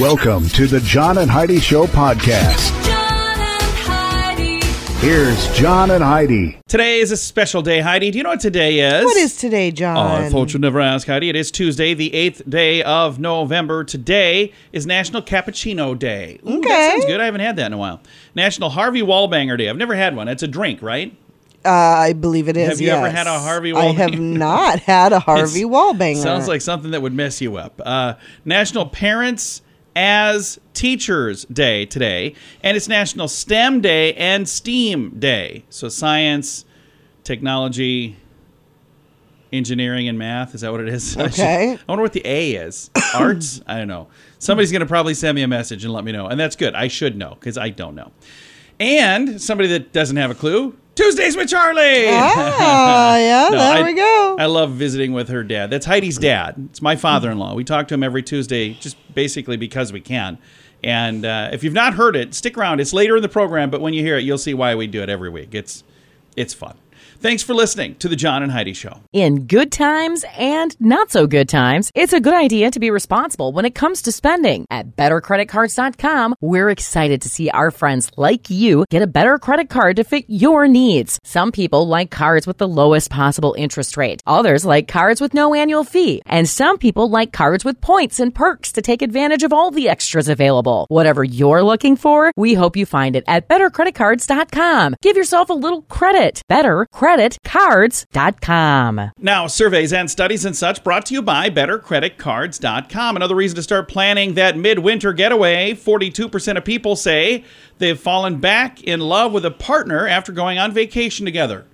Welcome to the John and Heidi Show podcast. John and Heidi. Here's John and Heidi. Today is a special day, Heidi. Do you know what today is? What is today, John? Oh, I thought you'd never ask, Heidi. It is Tuesday, the 8th day of November. Today is National Cappuccino Day. Ooh, That Okay. sounds good. I haven't had that in a while. National Harvey Wallbanger Day. I've never had one. It's a drink, right? Uh, I believe it is. Have you ever had a Harvey Wallbanger? I have not had a Harvey It's- Wallbanger. Sounds like something that would mess you up. Uh, National Parents as Teachers Day today, and it's National STEM Day and STEAM Day. So science, technology, engineering, and math. Is that what it is? I should- Okay. I wonder what the A is. Arts? I don't know. Somebody's going to probably send me a message and let me know. And that's good. I should know because I don't know. And somebody that doesn't have a clue. Tuesdays with Charlie. Ah, yeah, No, there I- we go. I love visiting with her dad. That's Heidi's dad. It's my father-in-law. We talk to him every Tuesday, just basically because we can. And uh, if you've not heard it, stick around. It's later in the program, but when you hear it, you'll see why we do it every week. It's it's fun. Thanks for listening to the John and Heidi Show. In good times and not so good times, it's a good idea to be responsible when it comes to spending. At bettercreditcards.com, we're excited to see our friends like you get a better credit card to fit your needs. Some people like cards with the lowest possible interest rate. Others like cards with no annual fee. And some people like cards with points and perks to take advantage of all the extras available. Whatever you're looking for, we hope you find it at bettercreditcards.com. Give yourself a little credit. Bettercreditcards.com. Now, surveys and studies and such brought to you by BetterCreditCards.com. Another reason to start planning that midwinter getaway. 42% of people say they've fallen back in love with a partner after going on vacation together.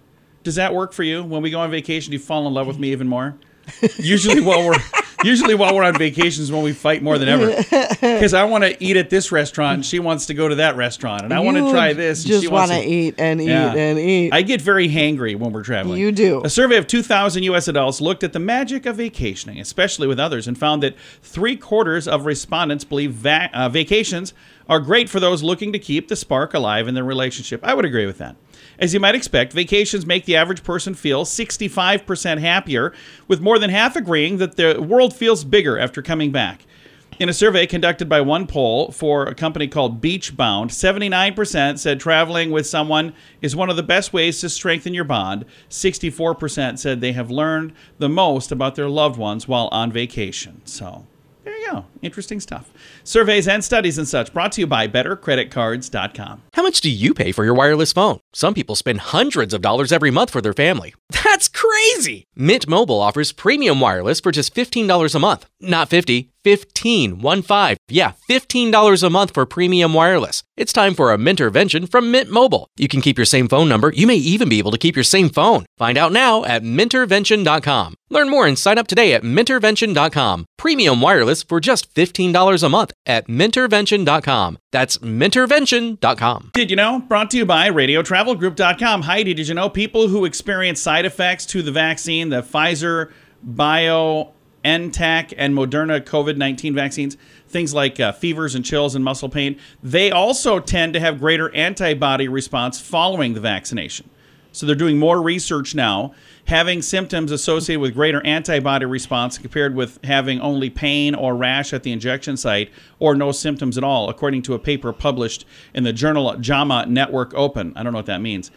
Does that work for you? When we go on vacation, do you fall in love with me even more? usually while we're usually while we're on vacations when we fight more than ever because i want to eat at this restaurant and she wants to go to that restaurant and i want to try this and Just she wants want to eat and eat Yeah. and eat. I get very hangry when we're traveling. You do. A survey of 2,000 U.S. adults looked at the magic of vacationing, especially with others, and found that three quarters of respondents believe va- uh, vacations are great for those looking to keep the spark alive in their relationship. I would agree with that. As you might expect, vacations make the average person feel 65% happier, with more than half agreeing that the world feels bigger after coming back. In a survey conducted by OnePoll for a company called Beachbound, 79% said traveling with someone is one of the best ways to strengthen your bond. 64% said they have learned the most about their loved ones while on vacation. So, go. Interesting stuff. Surveys and studies and such brought to you by bettercreditcards.com. How much do you pay for your wireless phone? Some people spend hundreds of dollars every month for their family. That's crazy! Mint Mobile offers premium wireless for just $15 a month. Not 50, 15, 1 5. Yeah, $15 a month for premium wireless. It's time for a Mintervention from Mint Mobile. You can keep your same phone number. You may even be able to keep your same phone. Find out now at mintervention.com. Learn more and sign up today at mintervention.com. Premium wireless for just $15 a month at mintervention.com. That's mintervention.com. Did you know? Brought to you by RadioTravelGroup.com. Heidi, did you know people who experience side effects to the vaccine, the Pfizer, BioNTech, and Moderna COVID 19 vaccines, things like uh, fevers and chills and muscle pain, they also tend to have greater antibody response following the vaccination. So they're doing more research now, having symptoms associated with greater antibody response compared with having only pain or rash at the injection site or no symptoms at all, according to a paper published in the journal JAMA Network Open. I don't know what that means.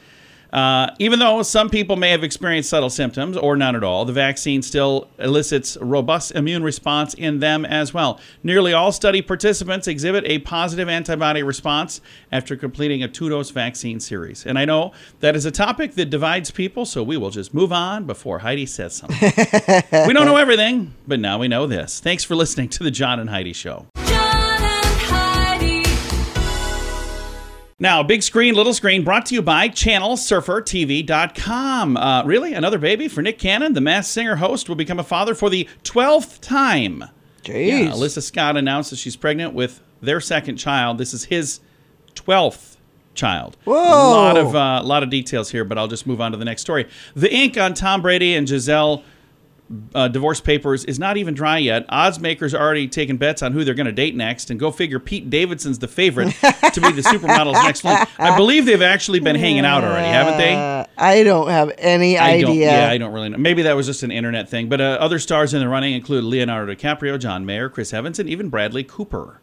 Uh, even though some people may have experienced subtle symptoms or none at all, the vaccine still elicits robust immune response in them as well. Nearly all study participants exhibit a positive antibody response after completing a two dose vaccine series. And I know that is a topic that divides people, so we will just move on before Heidi says something. we don't know everything, but now we know this. Thanks for listening to the John and Heidi Show. Now, big screen, little screen, brought to you by ChannelSurferTV.com. Uh, really? Another baby for Nick Cannon? The Masked Singer host will become a father for the 12th time. Jeez. Yeah, Alyssa Scott announced that she's pregnant with their second child. This is his twelfth child. Whoa. A lot of uh, lot of details here, but I'll just move on to the next story. The ink on Tom Brady and Gisele. Uh, divorce papers is not even dry yet. Odds makers are already taking bets on who they're going to date next, and go figure. Pete Davidson's the favorite to be the supermodel's next one. I believe they've actually been hanging out already, haven't they? Uh, I don't have any I don't, idea. yeah, I don't really know. Maybe that was just an internet thing. But uh, other stars in the running include Leonardo DiCaprio, John Mayer, Chris Evans, and even Bradley Cooper.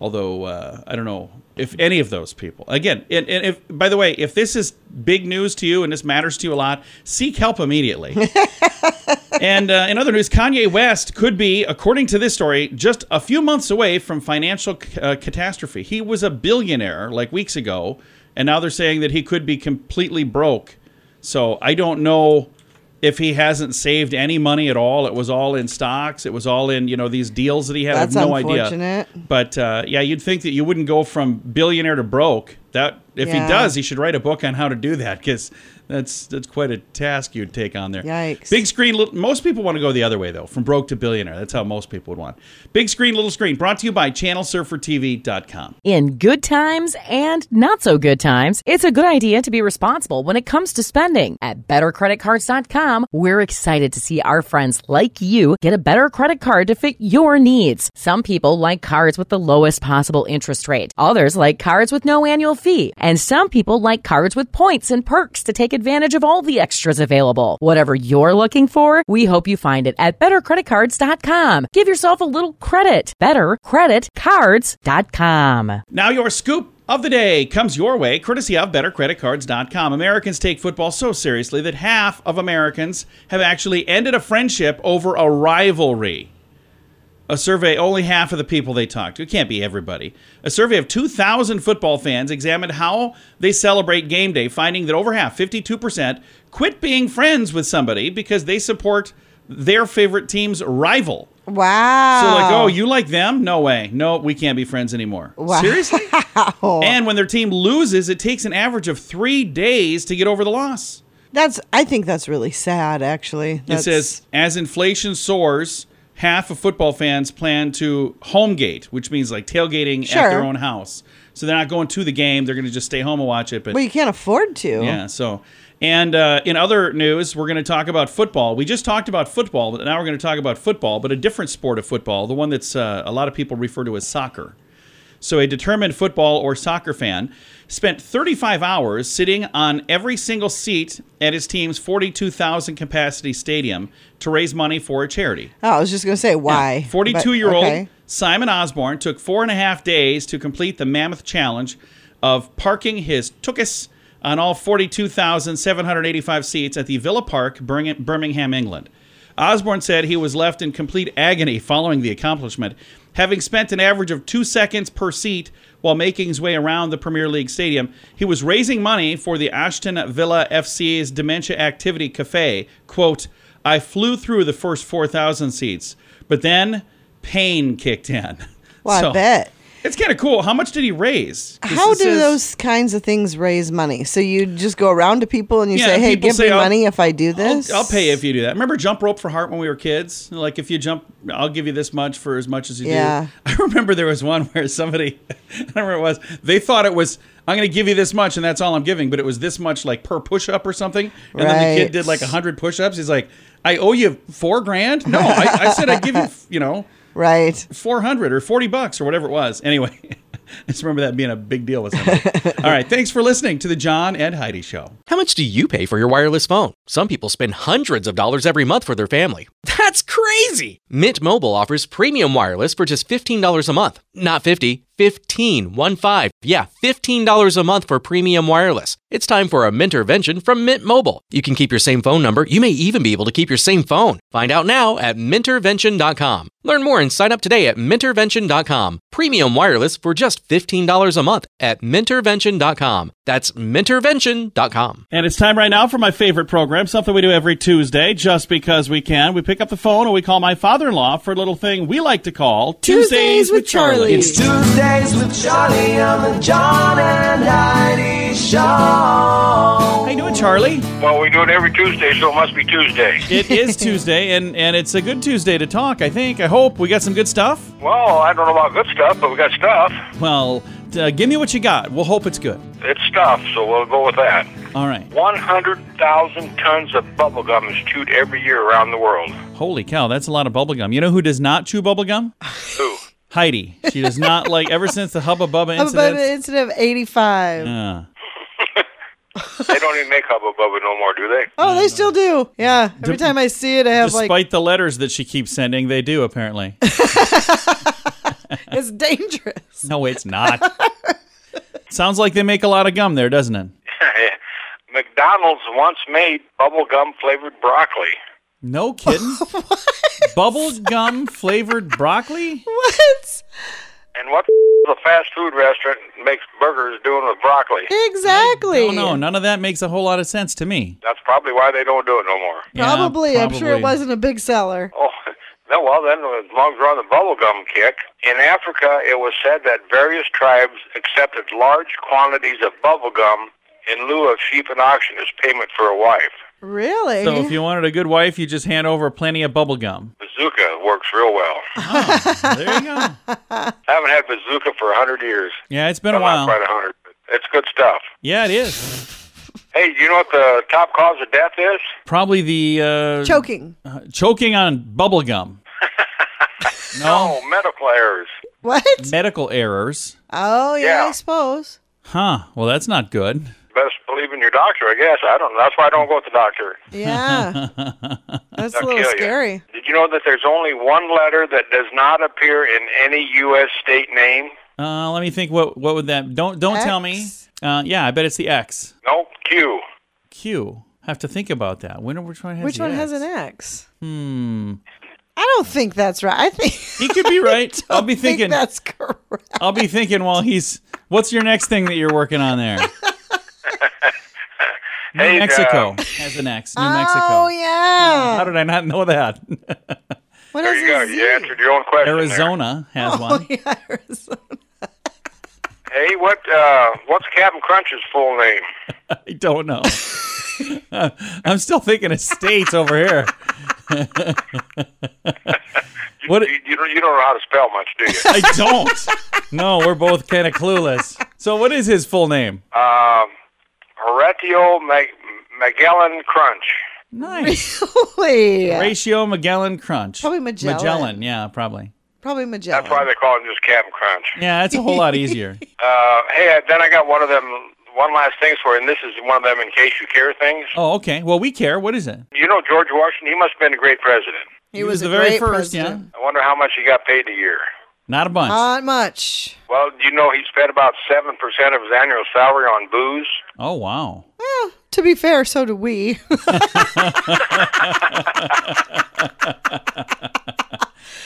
Although uh, I don't know if any of those people. Again, and, and if by the way, if this is big news to you and this matters to you a lot, seek help immediately. and uh, in other news, Kanye West could be, according to this story, just a few months away from financial uh, catastrophe. He was a billionaire like weeks ago, and now they're saying that he could be completely broke. So I don't know if he hasn't saved any money at all. It was all in stocks. It was all in you know these deals that he had. That's I have no idea. unfortunate. But uh, yeah, you'd think that you wouldn't go from billionaire to broke. That if Yeah. he does, he should write a book on how to do that because that's that's quite a task you'd take on there. Yikes. Big screen. Little, most people want to go the other way though, from broke to billionaire. That's how most people would want. Big screen, little screen. Brought to you by ChannelSurferTV.com. In good times and not so good times, it's a good idea to be responsible when it comes to spending. At bettercreditcards.com, we're excited to see our friends like you get a better credit card to fit your needs. Some people like cards with the lowest possible interest rate. Others like cards with no annual fee. And some people like cards with points and perks to take advantage of all the extras available. Whatever you're looking for, we hope you find it at bettercreditcards.com. Give yourself a little credit. Bettercreditcards.com. Now, your scoop of the day comes your way courtesy of BetterCreditCards.com. Americans take football so seriously that half of Americans have actually ended a friendship over a rivalry. A survey, only half of the people they talked to. It can't be everybody. A survey of 2,000 football fans examined how they celebrate game day, finding that over half, 52%, quit being friends with somebody because they support their favorite team's rival. Wow. So like, oh, you like them? No way. No, we can't be friends anymore. Wow. Seriously? and when their team loses, it takes an average of three days to get over the loss. That's. I think that's really sad. Actually, It says as inflation soars, half of football fans plan to homegate, which means like tailgating at their own house. So they're not going to the game; they're going to just stay home and watch it. But Well, you can't afford to. yeah, so. And uh, in other news, we're going to talk about football. We just talked about football, but now we're going to talk about football, but a different sport of football, the one that's uh, a lot of people refer to as soccer. So, a determined football or soccer fan spent 35 hours sitting on every single seat at his team's 42,000 capacity stadium to raise money for a charity. Oh, I was just gonna say why. but- 42 year old okay. Simon Osborne took four and a half days to complete the mammoth challenge of parking his Tukis on all 42,785 seats at the Villa Park, Birmingham, England. Osborne said he was left in complete agony following the accomplishment, having spent an average of two seconds per seat while making his way around the Premier League stadium. He was raising money for the Aston Villa FC's Dementia Activity Cafe. Quote, I flew through the first 4,000 seats, but then pain kicked in. Well, So, I bet. It's kind of cool. How much did he raise? How do those kinds of things raise money? So you just go around to people and you Yeah, say, "Hey, give say, me "I'll- money if I do I'll, this." I'll pay if you do that. Remember jump rope for heart when we were kids? Like if you jump, I'll give you this much for as much as you Yeah. do. I remember there was one where somebody, I don't remember it was. They thought it was I'm going to give you this much and that's all I'm giving, but it was this much like per push up or something. And then the kid did like hundred push ups. He's like, I owe you four grand. No, I, I said I'd give you, you know, Right. 400 or 40 bucks or whatever it was. Anyway, I just remember that being a big deal with somebody. all right. Thanks for listening to the John and Heidi Show. How much do you pay for your wireless phone? Some people spend hundreds of dollars every month for their family. That's crazy! Mint Mobile offers premium wireless for just $15 a month. Not 50, 15, 1 5. Yeah, $15 a month for premium wireless. It's time for a Mintervention from Mint Mobile. You can keep your same phone number. You may even be able to keep your same phone. Find out now at mintervention.com. Learn more and sign up today at mintervention.com. Premium wireless for just $15 a month at mintervention.com. That's mintervention.com. And it's time right now for my favorite program, something we do every Tuesday just because we can. We pick up the phone and we call my father in law for a little thing we like to call Tuesdays with Charlie. It's Tuesday Tuesdays with Charlie on the John and Heidi Show. How you doing, Charlie? Well, we do it every Tuesday, so it must be Tuesday. It is Tuesday, and, and it's a good Tuesday to talk, I think. I hope. We got some good stuff? Well, I don't know about good stuff, but we got stuff. Well, uh, give me what you got. We'll hope it's good. It's stuff, so we'll go with that. All right. 100,000 tons of bubble gum is chewed every year around the world. Holy cow, that's a lot of bubble gum. You know who does not chew bubble gum? Who? Heidi. She does not like, ever since the Hubba Bubba How about incident. incident of 85? Uh, They don't even make Hubba Bubba no more, do they? Oh, they still do. Yeah. Every time I see it, I have like. despite like, the letters that she keeps sending, they do apparently. it's dangerous. no, it's not. Sounds like they make a lot of gum there, doesn't it? McDonald's once made bubble gum flavored broccoli. No kidding. Bubble gum flavored broccoli? What? And what the fast food restaurant makes burgers doing with broccoli? Exactly. Oh no, none of that makes a whole lot of sense to me. That's probably why they don't do it no more. Yeah, Probably. I'm sure it probably. wasn't a big seller. Oh, no, well, then, as long as we're on the bubblegum kick, in Africa, it was said that various tribes accepted large quantities of bubblegum in lieu of sheep and oxen as payment for a wife. Really? So if you wanted a good wife, you just hand over plenty of bubble gum. Bazooka works real well. There you go. I haven't had bazooka for a hundred years. Yeah, it's been a Well, not while. quite a hundred. but It's good stuff. Yeah, it is. Hey, do you know what the top cause of death is? Probably the uh, Choking. uh, choking on bubble gum. No, Oh, medical errors. What? medical errors. Oh, yeah, Yeah. I suppose. Huh. Well, that's not good. Best believe in your doctor, I guess. I don't know. That's why I don't go to the doctor. Yeah. That's a They'll little kill you. scary. Did you know that there's only one letter that does not appear in any U.S. state name? Uh, let me think. What what would that? Don't don't tell me. Uh, yeah, I bet it's the X. Nope, Q. Q. Have to think about that. When which one has Which one X? has an X? Hmm. I don't think that's right. I think. He could be right. I'll be I think thinking. that's correct. I'll be thinking while he's. What's your next thing that you're working on there? New Hey, Mexico has an X. New Oh, Mexico. Oh yeah. How did I not know that? What There is you go. a Z? You answered your own question. there. Arizona has Oh, one. yeah, Arizona. Hey, what? Uh, what's Captain Crunch's full name? I don't know. I'm still thinking of states over here. what? You, you, don't, you don't know how to spell much, do you? I don't. No, we're both kind of clueless. So, what is his full name? um, Horatio Mag- Magellan Crunch. Nice. Really? Ratio Magellan Crunch. Probably Magellan. Magellan, yeah, probably. Probably Magellan. That's why they call him just Captain Crunch. Yeah, that's a whole lot easier. Uh, hey, then I got one of them. One last thing for you, and this is one of them in case you care things. Oh, okay. Well, we care. What is it? You know George Washington. He must have been a great president. He, was, the a very great first, president. I wonder how much he got paid a year. Not a bunch. Not much. Well, you know he spent about seven percent of his annual salary on booze? oh, wow. Well, to be fair, so do we.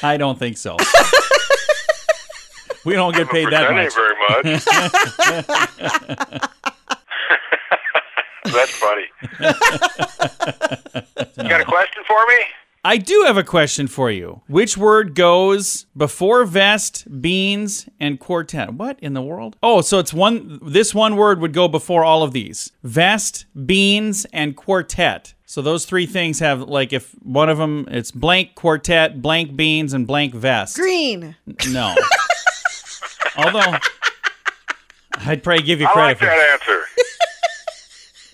I don't think so. we don't get paid that That much. very much. That's funny. you got a question for me? I do have a question for you. Which word goes before vest, beans, and quartet? What in the world? Oh, so it's one. This one word would go before all of these: vest, beans, and quartet. So those three things have like if one of them it's blank quartet, blank beans, and blank vest. Green. No. Although I'd probably give you I credit like for that answer.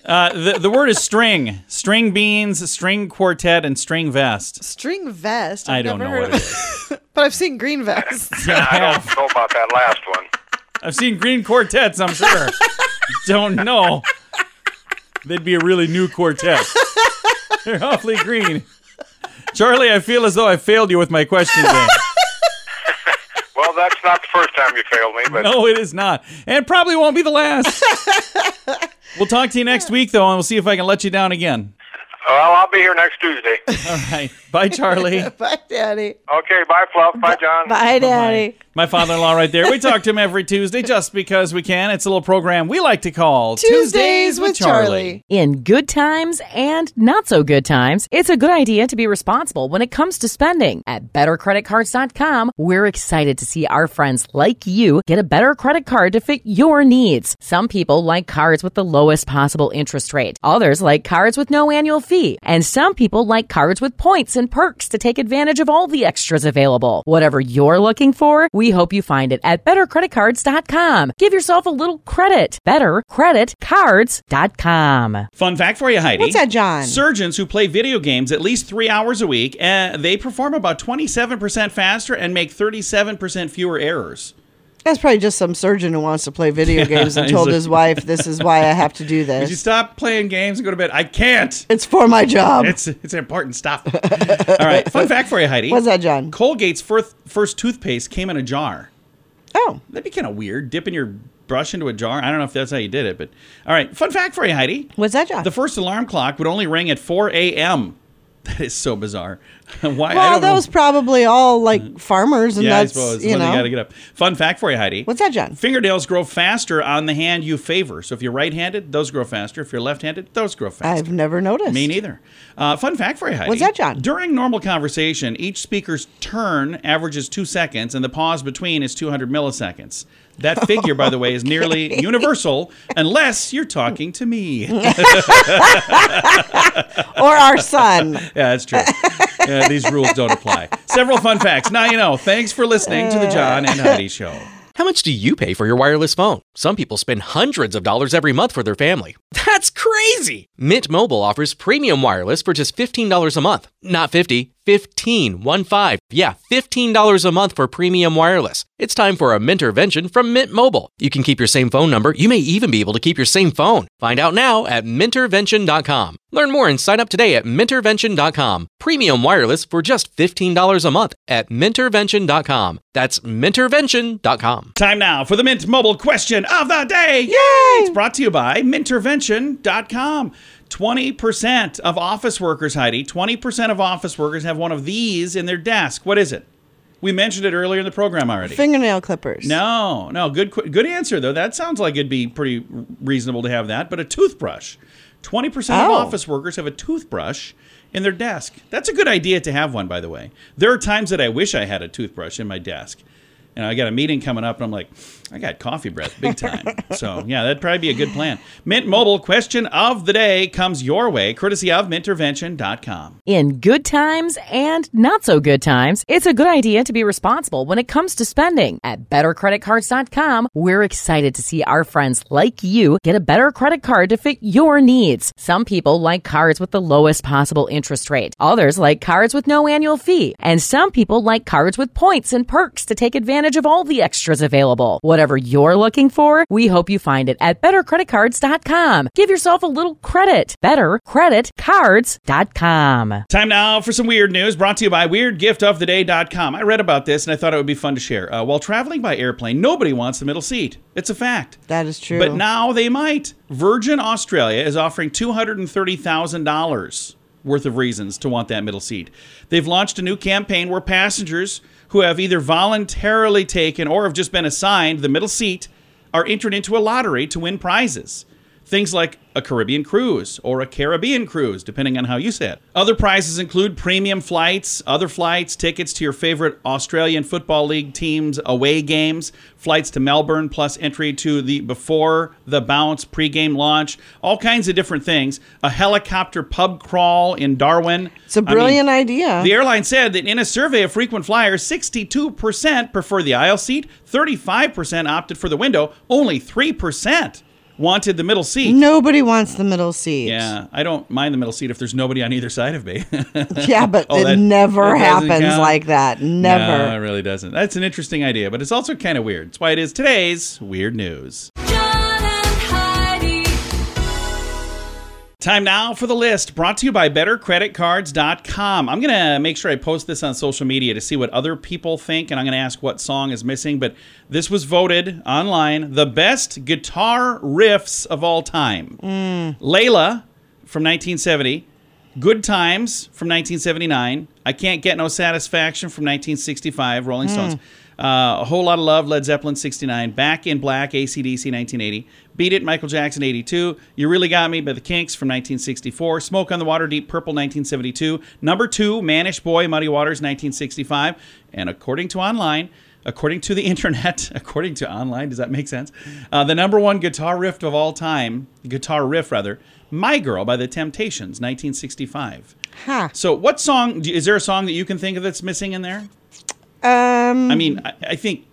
Uh, the the word is string, string beans, string quartet, and string vest. String vest. I I've don't never know heard what it of it. but I've seen green vests. Yeah, I I have. don't know about that last one. I've seen green quartets, I'm sure. Don't know. They'd be a really new quartet. They're awfully green. Charlie, I feel as though I failed you with my question today. Well, that's not the first time you failed me, but No, it is not. And probably won't be the last. We'll talk to you next week, though, and we'll see if I can let you down again. Well, I'll be here next Tuesday. All right. Bye, Charlie. Bye, Daddy. Okay, bye, Fluff. Bye, John. Bye, Daddy. My father-in-law right there. We talk to him every Tuesday just because we can. It's a little program we like to call Tuesdays with Charlie. In good times and not so good times, it's a good idea to be responsible when it comes to spending. At bettercreditcards.com, we're excited to see our friends like you get a better credit card to fit your needs. Some people like cards with the lowest possible interest rate. Others like cards with no annual fee. And some people like cards with points and perks to take advantage of all the extras available. Whatever you're looking for, we hope you find it at bettercreditcards.com. Give yourself a little credit. Bettercreditcards.com. Fun fact for you, Heidi. What's that, John? Surgeons who play video games at least three hours a week, uh, they perform about 27% faster and make 37% fewer errors. That's probably just some surgeon who wants to play video games and told his wife, "This is why I have to do Would you this. stop playing games and go to bed? I can't. It's for my job." It's it's important stuff. All right. Fun fact for you, Heidi. What's that, John? Colgate's first, first toothpaste came in a jar. Oh, That'd be kind of weird, dipping your brush into a jar. I don't know if that's how you did it, but all right. Fun fact for you, Heidi. what's that, John? The first alarm clock would only ring at 4 a.m. That is so bizarre. Why? Well, know. those probably all like farmers, and yeah, that's I suppose. you know. got to get up. Fun fact for you, Heidi. What's that, John? Fingernails grow faster on the hand you favor. So if you're right-handed, those grow faster. If you're left-handed, those grow faster. I've never noticed. Me neither. Uh, fun fact for you, Heidi. What's that, John? During normal conversation, each speaker's turn averages two seconds, and the pause between is 200 milliseconds. That figure, by the way, is nearly universal unless you're talking to me. Or our son. Yeah, that's true. Yeah, these rules don't apply. Several fun facts. Now you know. Thanks for listening to the John and Heidi Show. How much do you pay for your wireless phone? Some people spend hundreds of dollars every month for their family. That's crazy! Mint Mobile offers premium wireless for just $15 a month. Not 50, 15, 1 5. Yeah, $15 a month for premium wireless. It's time for a Mintervention from Mint Mobile. You can keep your same phone number. You may even be able to keep your same phone. Find out now at Mintervention.com. Learn more and sign up today at Mintervention.com. Premium wireless for just $15 a month at Mintervention.com. That's Mintervention.com. Time now for the Mint Mobile question of the day. Yay! It's brought to you by Mintervention.com. 20% of office workers, Heidi, 20% of office workers have one of these in their desk. What is it? We mentioned it earlier in the program already. Fingernail clippers. No, no, good good answer though. That sounds like it'd be pretty reasonable to have that, but a toothbrush. 20% of Oh. office workers have a toothbrush in their desk. That's a good idea to have one by the way. There are times that I wish I had a toothbrush in my desk. And I got a meeting coming up and I'm like, I got coffee breath big time. so, yeah, that'd probably be a good plan. Mint Mobile question of the day comes your way courtesy of mintervention.com. In good times and not so good times, it's a good idea to be responsible when it comes to spending. At bettercreditcards.com, we're excited to see our friends like you get a better credit card to fit your needs. Some people like cards with the lowest possible interest rate. Others like cards with no annual fee. And some people like cards with points and perks to take advantage of all the extras available. Whatever you're looking for, we hope you find it at bettercreditcards.com. Give yourself a little credit. Bettercreditcards.com. Time now for some weird news brought to you by WeirdGiftOfTheDay.com. I read about this and I thought it would be fun to share. Uh, while traveling by airplane, nobody wants the middle seat. It's a fact. That is true. But now they might. Virgin Australia is offering $230,000 worth of reasons to want that middle seat. They've launched a new campaign where passengers who have either voluntarily taken or have just been assigned the middle seat are entered into a lottery to win prizes. Things like a Caribbean cruise or a Caribbean cruise, depending on how you say it. Other prizes include premium flights, other flights, tickets to your favorite Australian Football League team's away games, flights to Melbourne, plus entry to the before the bounce pregame launch, all kinds of different things. A helicopter pub crawl in Darwin. it's a I mean, brilliant idea. the airline said that in a survey of frequent flyers, 62% prefer the aisle seat, 35% opted for the window, only 3% wanted the middle seat. Nobody wants the middle seat. Yeah, I don't mind the middle seat if there's nobody on either side of me. Yeah, but Oh, it that- never that happens count? like that. No, Never. it really doesn't. That's an interesting idea, but it's also kind of weird. That's why it is today's Weird News. Time now for the list brought to you by bettercreditcards.com. I'm going to make sure I post this on social media to see what other people think, and I'm going to ask what song is missing. But this was voted online the best guitar riffs of all time. Mm. Layla from 1970, Good Times from 1979. I Can't Get No Satisfaction from 1965, Rolling mm. Stones. Uh, a Whole Lot of Love, Led Zeppelin 69. Back in Black, ACDC 1980. Beat It, Michael Jackson 82. You Really Got Me by the Kinks from 1964. Smoke on the Water, Deep Purple 1972. Number two, Mannish Boy, Muddy Waters 1965. And according to online, according to the internet, according to online, does that make sense? Uh, the number one guitar riff of all time, guitar riff rather, My Girl by the Temptations, 1965. Huh. So, what song? Is there a song that you can think of that's missing in there? Um. I mean, I, I think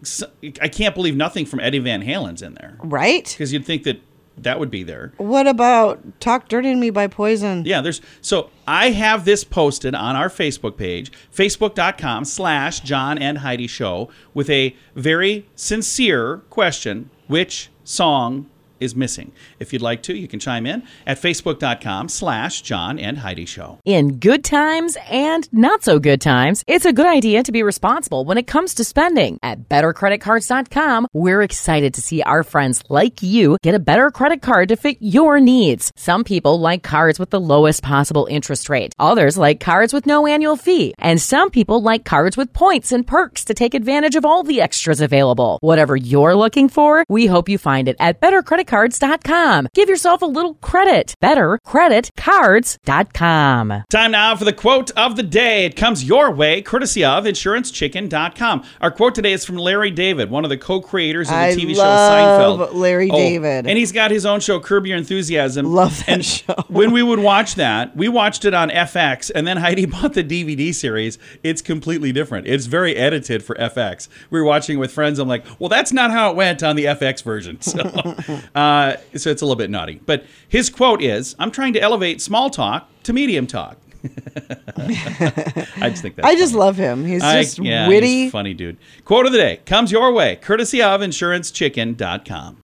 I can't believe nothing from Eddie Van Halen's in there right. because you'd think that that would be there. What about "Talk Dirty to Me" by Poison? Yeah, there's so I have this posted on our Facebook page, facebook.com slash John and Heidi Show, with a very sincere question: which song is missing? If you'd like to, you can chime in at facebook.com slash John and Heidi Show. In good times and not so good times, it's a good idea to be responsible when it comes to spending. At bettercreditcards.com, we're excited to see our friends like you get a better credit card to fit your needs. Some people like cards with the lowest possible interest rate. Others like cards with no annual fee. And some people like cards with points and perks to take advantage of all the extras available. Whatever you're looking for, we hope you find it at bettercreditcards.com. Give yourself a little credit. Bettercreditcards.com. Time now for the quote of the day. It comes your way, courtesy of InsuranceChicken.com. Our quote today is from Larry David, one of the co-creators of the I TV love show Seinfeld. Larry Oh, David. and he's got his own show, Curb Your Enthusiasm. Love that and show. when we would watch that, we watched it on FX, and then Heidi bought the DVD series. It's completely different. It's very edited for FX. We were watching it with friends. I'm like, well, that's not how it went on the FX version. So, uh, Uh, so it's a little bit naughty. But his quote is, "I'm trying to elevate small talk to medium talk." I just think that's I just funny. love him. He's I- just yeah, witty. he's funny dude. Quote of the day comes your way, courtesy of InsuranceChicken.com.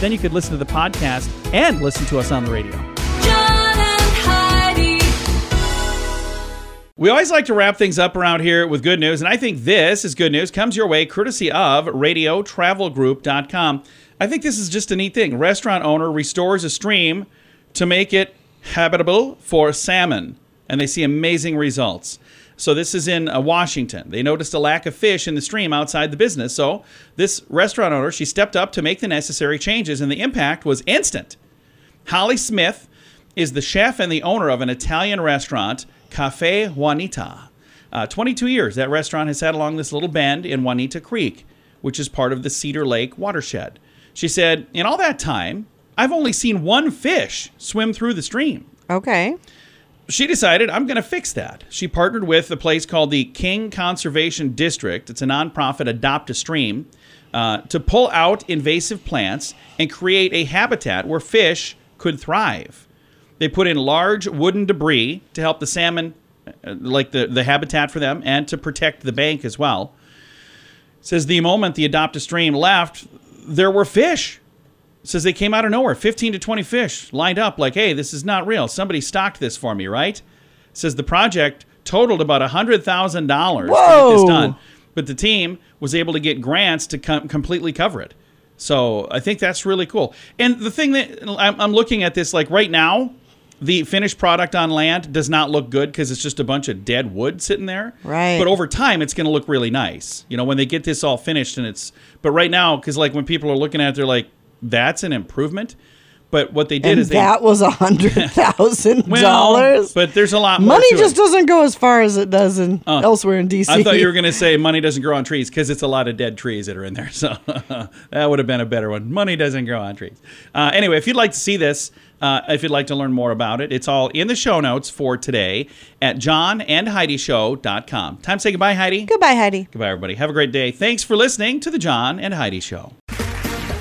Then you could listen to the podcast and listen to us on the radio. John and Heidi. We always like to wrap things up around here with good news, and I think this is good news. Comes your way courtesy of RadioTravelGroup.com. I think this is just a neat thing. Restaurant owner restores a stream to make it habitable for salmon, and they see amazing results. So this is in uh, Washington. They noticed a lack of fish in the stream outside the business. So this restaurant owner, she stepped up to make the necessary changes, and the impact was instant. Holly Smith is the chef and the owner of an Italian restaurant, Cafe Juanita. Uh, 22 years that restaurant has had along this little bend in Juanita Creek, which is part of the Cedar Lake watershed. She said, In all that time, I've only seen one fish swim through the stream Okay. She decided I'm going to fix that. She partnered with a place called the King Conservation District. It's a nonprofit adopt a stream uh, to pull out invasive plants and create a habitat where fish could thrive. They put in large wooden debris to help the salmon, uh, like the, the habitat for them, and to protect the bank as well. says the moment the adopt a stream left, there were fish says they came out of nowhere 15 to 20 fish lined up like hey this is not real somebody stocked this for me right says the project totaled about $100000 to get this done but the team was able to get grants to com- completely cover it so i think that's really cool and the thing that i'm, I'm looking at this like right now the finished product on land does not look good because it's just a bunch of dead wood sitting there. Right. But over time, it's going to look really nice. You know, when they get this all finished and it's. But right now, because like when people are looking at it, they're like, that's an improvement. But what they did And is they. that was a hundred thousand well, dollars. But there's a lot more. Money just it. doesn't go as far as it does in Uh, elsewhere in DC. I thought you were going to say money doesn't grow on trees because it's a lot of dead trees that are in there. So that would have been a better one. Money doesn't grow on trees. Uh, anyway, if you'd like to see this, uh, if you'd like to learn more about it, it's all in the show notes for today at johnandheidishow.com. Time to say goodbye, Heidi. Goodbye, Heidi. Goodbye, everybody. Have a great day. Thanks for listening to the John and Heidi Show.